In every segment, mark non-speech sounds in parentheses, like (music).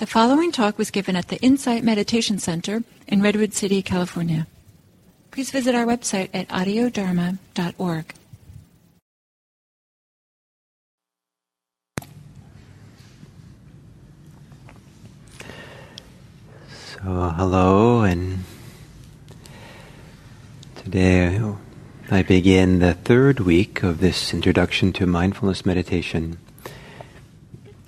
The following talk was given at the Insight Meditation Center in Redwood City, California. Please visit our website at audiodharma.org. So, hello, and today I begin the third week of this introduction to mindfulness meditation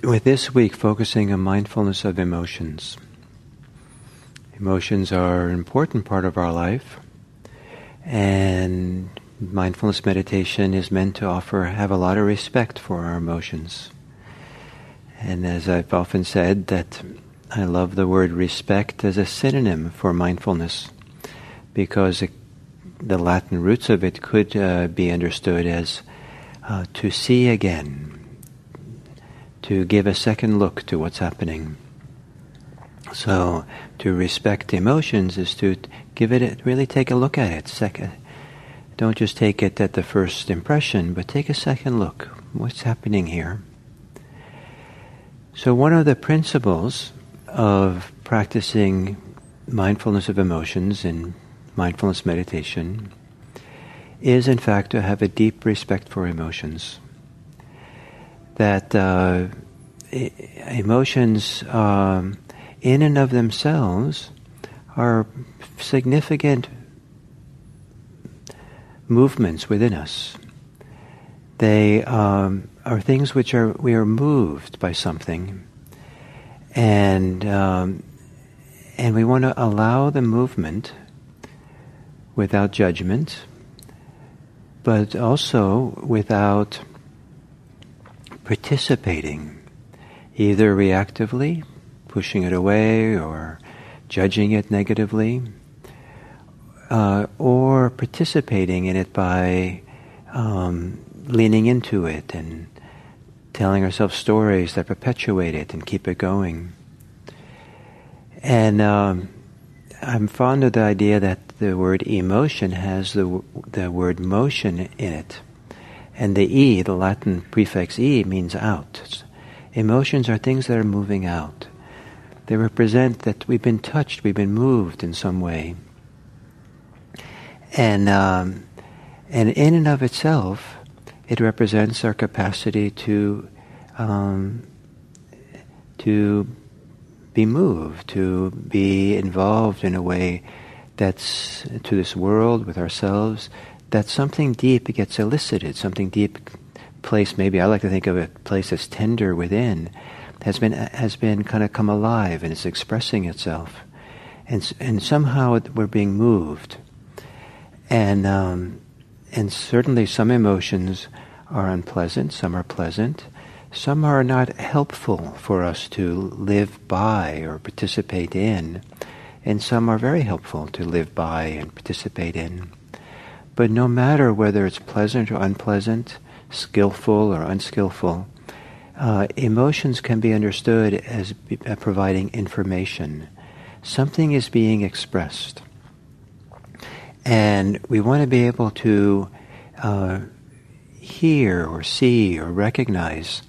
with this week focusing on mindfulness of emotions. Emotions are an important part of our life, and mindfulness meditation is meant to offer have a lot of respect for our emotions. And as I've often said, that I love the word respect as a synonym for mindfulness, because it, the Latin roots of it could uh, be understood as uh, to see again, to give a second look to what's happening. So, to respect emotions is to give it, really take a look at it. Second, don't just take it at the first impression, but take a second look. What's happening here? So, one of the principles of practicing mindfulness of emotions in mindfulness meditation is, in fact, to have a deep respect for emotions that uh, emotions, um, in and of themselves, are significant movements within us. They um, are things which are we are moved by something, and um, and we want to allow the movement without judgment, but also without participating, either reactively, pushing it away, or judging it negatively, uh, or participating in it by um, leaning into it and telling ourselves stories that perpetuate it and keep it going. And um, I'm fond of the idea that the word emotion has the, the word motion in it. And the E, the Latin prefix E, means out. Emotions are things that are moving out. They represent that we've been touched, we've been moved in some way. And, um, and in and of itself, it represents our capacity to, um, to be moved, to be involved in a way that's to this world, with ourselves, that something deep gets elicited, something deep place, maybe I like to think of a place that's tender within, has been, has been kind of come alive and is expressing itself. And, and somehow we're being moved. And, um, and certainly some emotions are unpleasant, some are pleasant, some are not helpful for us to live by or participate in, and some are very helpful to live by and participate in. But no matter whether it's pleasant or unpleasant, skillful or unskillful, uh, emotions can be understood as be, uh, providing information. Something is being expressed. And we want to be able to uh, hear or see or recognize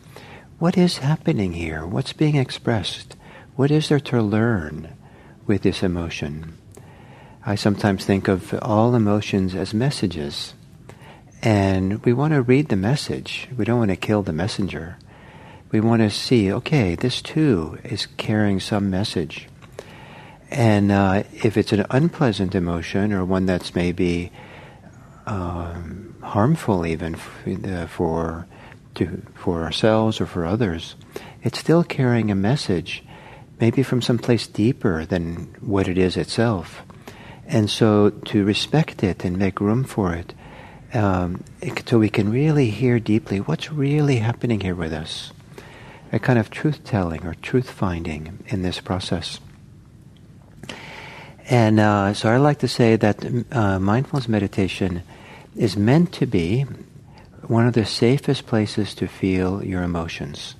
what is happening here, what's being expressed, what is there to learn with this emotion. I sometimes think of all emotions as messages. And we want to read the message. We don't want to kill the messenger. We want to see, okay, this too is carrying some message. And uh, if it's an unpleasant emotion or one that's maybe um, harmful even uh, for, to, for ourselves or for others, it's still carrying a message, maybe from some place deeper than what it is itself. And so to respect it and make room for it, um, so we can really hear deeply what's really happening here with us. A kind of truth telling or truth finding in this process. And uh, so I like to say that uh, mindfulness meditation is meant to be one of the safest places to feel your emotions.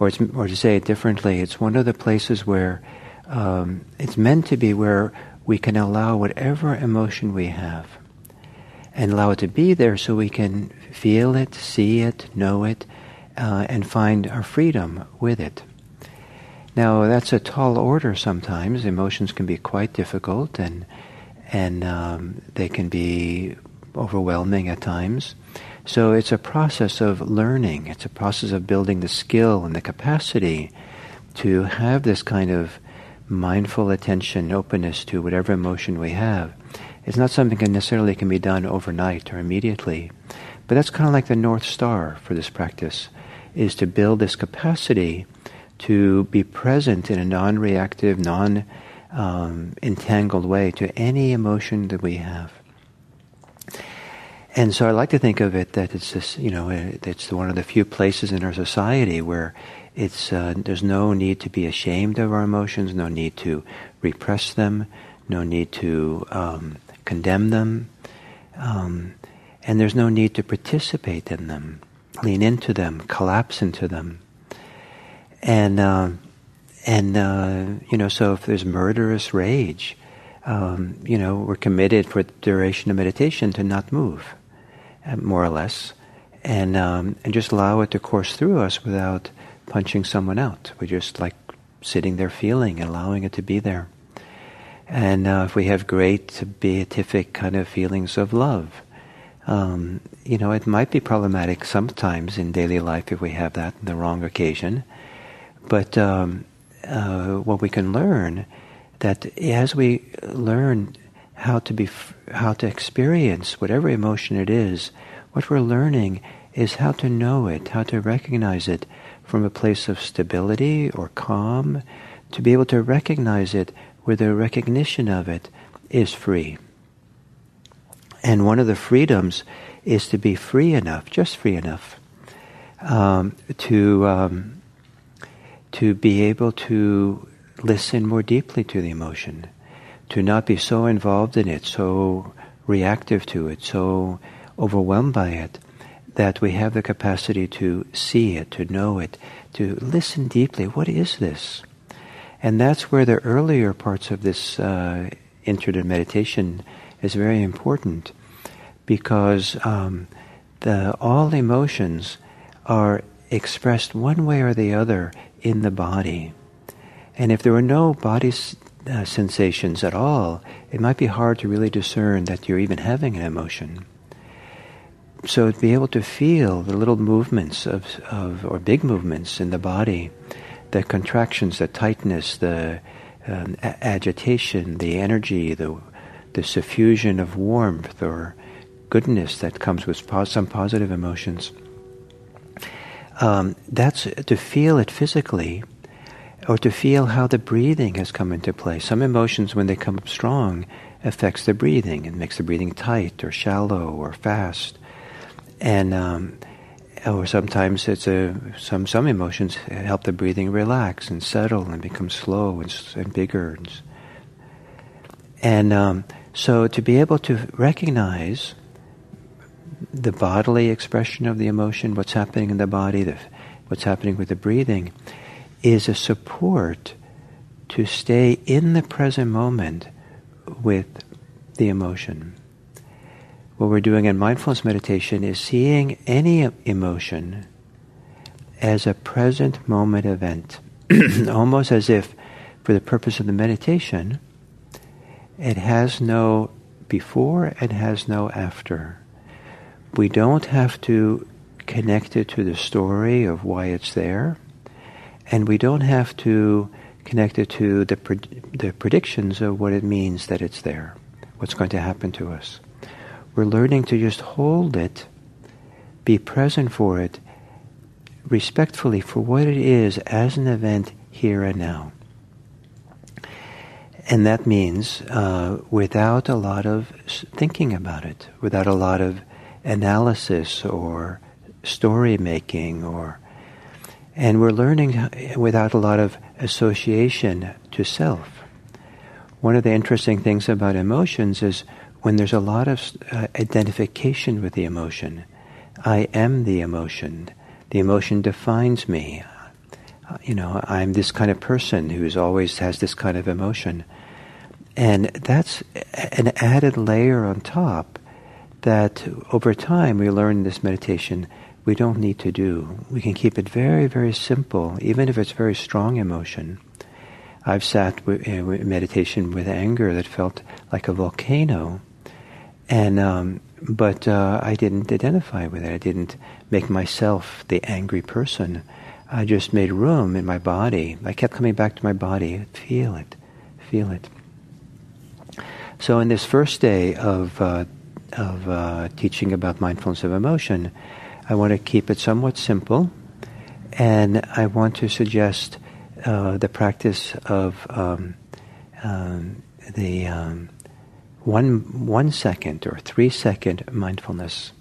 Or, or to say it differently, it's one of the places where um, it's meant to be where we can allow whatever emotion we have and allow it to be there so we can feel it, see it, know it, uh, and find our freedom with it. Now that's a tall order sometimes. Emotions can be quite difficult and and um, they can be overwhelming at times. So it's a process of learning. It's a process of building the skill and the capacity to have this kind of mindful attention, openness to whatever emotion we have. It's not something that necessarily can be done overnight or immediately. But that's kind of like the North Star for this practice, is to build this capacity to be present in a non-reactive, non-entangled um, way to any emotion that we have. And so I like to think of it that it's this, you know, it's one of the few places in our society where it's uh, there's no need to be ashamed of our emotions, no need to repress them, no need to um, condemn them, um, and there's no need to participate in them, lean into them, collapse into them, and uh, and uh, you know, so if there's murderous rage, um, you know, we're committed for the duration of meditation to not move uh, more or less, and um, and just allow it to course through us without punching someone out. We're just like sitting there feeling and allowing it to be there. And uh, if we have great beatific kind of feelings of love, um, you know, it might be problematic sometimes in daily life if we have that in the wrong occasion. But um, uh, what we can learn that as we learn how to be, how to experience whatever emotion it is, what we're learning is how to know it, how to recognize it from a place of stability or calm, to be able to recognize it where the recognition of it is free. And one of the freedoms is to be free enough, just free enough, um, to um, to be able to listen more deeply to the emotion, to not be so involved in it, so reactive to it, so overwhelmed by it, that we have the capacity to see it, to know it, to listen deeply. What is this? And that's where the earlier parts of this uh, meditation is very important because um, the, all emotions are expressed one way or the other in the body. And if there were no body uh, sensations at all, it might be hard to really discern that you're even having an emotion. So to be able to feel the little movements of, of or big movements in the body, the contractions, the tightness, the um, a- agitation, the energy, the the suffusion of warmth or goodness that comes with pos- some positive emotions. Um, that's to feel it physically, or to feel how the breathing has come into play. Some emotions, when they come up strong, affects the breathing and makes the breathing tight or shallow or fast and um, or sometimes it's a some some emotions help the breathing relax and settle and become slow and, and bigger and, and um, so to be able to recognize the bodily expression of the emotion, what's happening in the body, the, what's happening with the breathing, is a support to stay in the present moment with the emotion what we're doing in mindfulness meditation is seeing any emotion as a present moment event, (clears throat) almost as if, for the purpose of the meditation, it has no before and has no after. We don't have to connect it to the story of why it's there, and we don't have to connect it to the, the predictions of what it means that it's there, what's going to happen to us. We're learning to just hold it, be present for it, respectfully for what it is as an event here and now. And that means uh, without a lot of thinking about it, without a lot of analysis or story making or and we're learning without a lot of association to self. One of the interesting things about emotions is when there's a lot of uh, identification with the emotion, I am the emotion. The emotion defines me. Uh, you know, I'm this kind of person who's always has this kind of emotion. And that's an added layer on top that over time we learn in this meditation we don't need to do. We can keep it very, very simple, even if it's very strong emotion. I've sat in meditation with anger that felt like a volcano, and um, but uh, I didn't identify with it. I didn't make myself the angry person. I just made room in my body. I kept coming back to my body. Feel it, feel it. So in this first day of uh, of uh, teaching about mindfulness of emotion, I want to keep it somewhat simple, and I want to suggest uh, the practice of um, um, the um, one one second or three second mindfulness,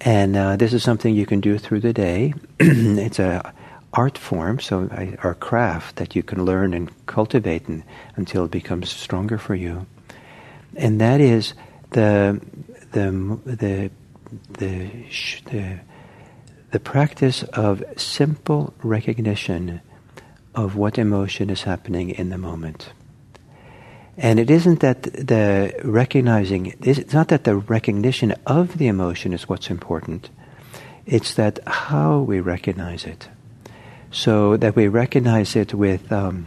and uh, this is something you can do through the day. (clears throat) it's a art form, so or craft that you can learn and cultivate and, until it becomes stronger for you, and that is the the the the the, the practice of simple recognition of what emotion is happening in the moment. And it isn't that the recognizing, it's not that the recognition of the emotion is what's important. It's that how we recognize it. So that we recognize it with, um,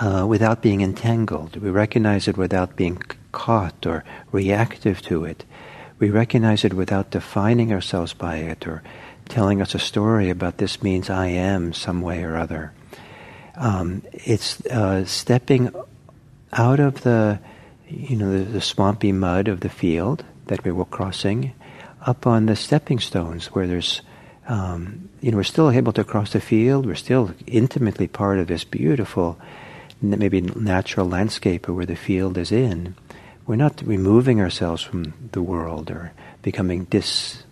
uh, without being entangled. We recognize it without being caught or reactive to it. We recognize it without defining ourselves by it or telling us a story about this means I am some way or other. Um, it's uh, stepping out of the, you know, the, the, swampy mud of the field that we were crossing, up on the stepping stones where there's, um, you know, we're still able to cross the field. We're still intimately part of this beautiful, maybe natural landscape where the field is in. We're not removing ourselves from the world or becoming dis,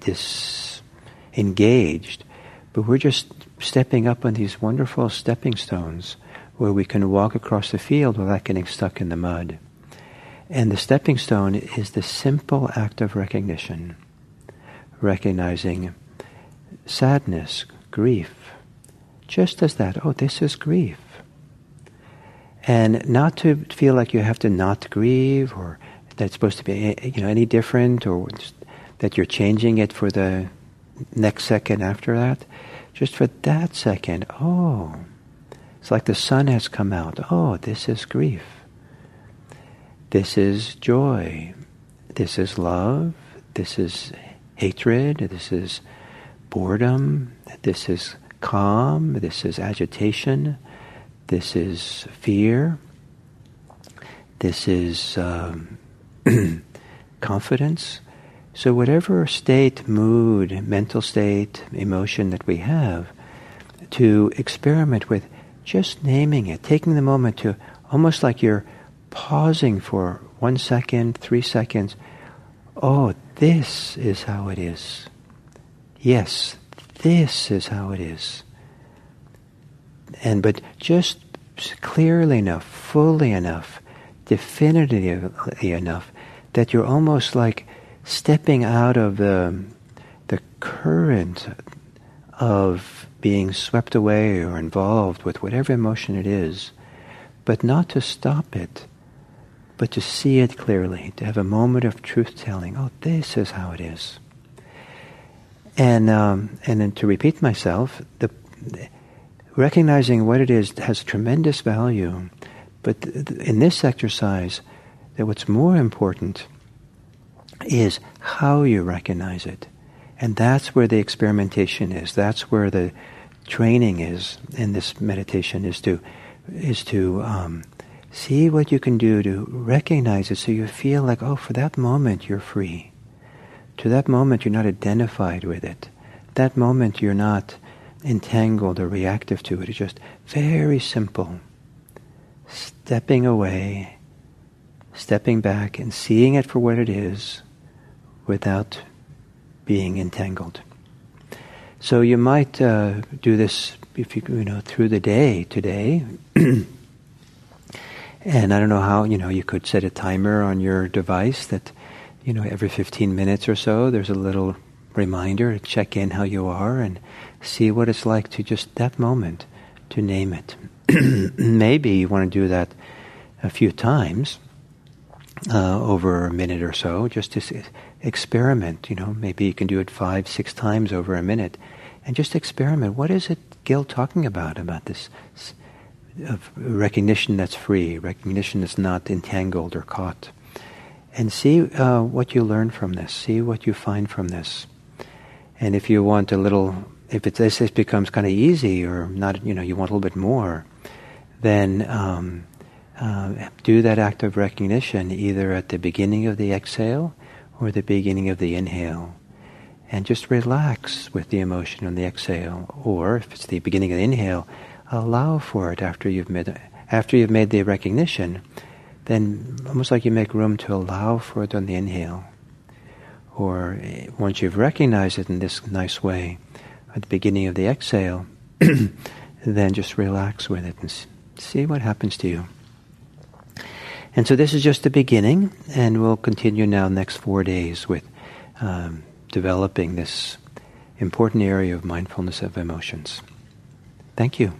dis engaged, but we're just stepping up on these wonderful stepping stones where we can walk across the field without getting stuck in the mud. And the stepping stone is the simple act of recognition, recognizing sadness, grief, just as that. Oh, this is grief. And not to feel like you have to not grieve or that's supposed to be eh, eh, you know any different or that you're changing it for the next second after that, just for that second, oh, it's like the sun has come out. Oh, this is grief. This is joy. This is love. This is hatred. This is boredom. This is calm. This is agitation. This is fear. This is um, (clears throat) confidence. So, whatever state, mood, mental state, emotion that we have, to experiment with just naming it, taking the moment to almost like you're pausing for one second, three seconds. Oh, this is how it is. Yes, this is how it is. And but just clearly enough, fully enough, definitively enough that you're almost like stepping out of the, the current of being swept away or involved with whatever emotion it is, but not to stop it, but to see it clearly, to have a moment of truth telling. Oh, this is how it is. And um, and then to repeat myself, the, recognizing what it is has tremendous value. But th- in this exercise, that what's more important is how you recognize it. And that's where the experimentation is. That's where the training is in this meditation is to is to um, see what you can do to recognize it so you feel like, oh, for that moment you're free. To that moment you're not identified with it. That moment you're not entangled or reactive to it. It's just very simple. Stepping away, stepping back and seeing it for what it is without being entangled. So you might uh, do this if you you know through the day today. (clears throat) and I don't know how you know you could set a timer on your device that you know every 15 minutes or so there's a little reminder to check in how you are and see what it's like to just that moment to name it. (clears throat) Maybe you want to do that a few times uh, over a minute or so, just to experiment. You know, maybe you can do it five, six times over a minute, and just experiment. What is it Gil talking about, about this of recognition that's free, recognition that's not entangled or caught. And see uh, what you learn from this, see what you find from this. And if you want a little, if it, this becomes kind of easy or not, you know, you want a little bit more, then um, uh, do that act of recognition either at the beginning of the exhale or the beginning of the inhale. And just relax with the emotion on the exhale. Or if it's the beginning of the inhale, allow for it after you've made after you've made the recognition, then almost like you make room to allow for it on the inhale. Or eh, once you've recognized it in this nice way, at the beginning of the exhale, (clears throat) then just relax with it and see what happens to you. And so this is just the beginning, and we'll continue now next four days with um, developing this important area of mindfulness of emotions. Thank you.